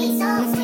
sweet songs.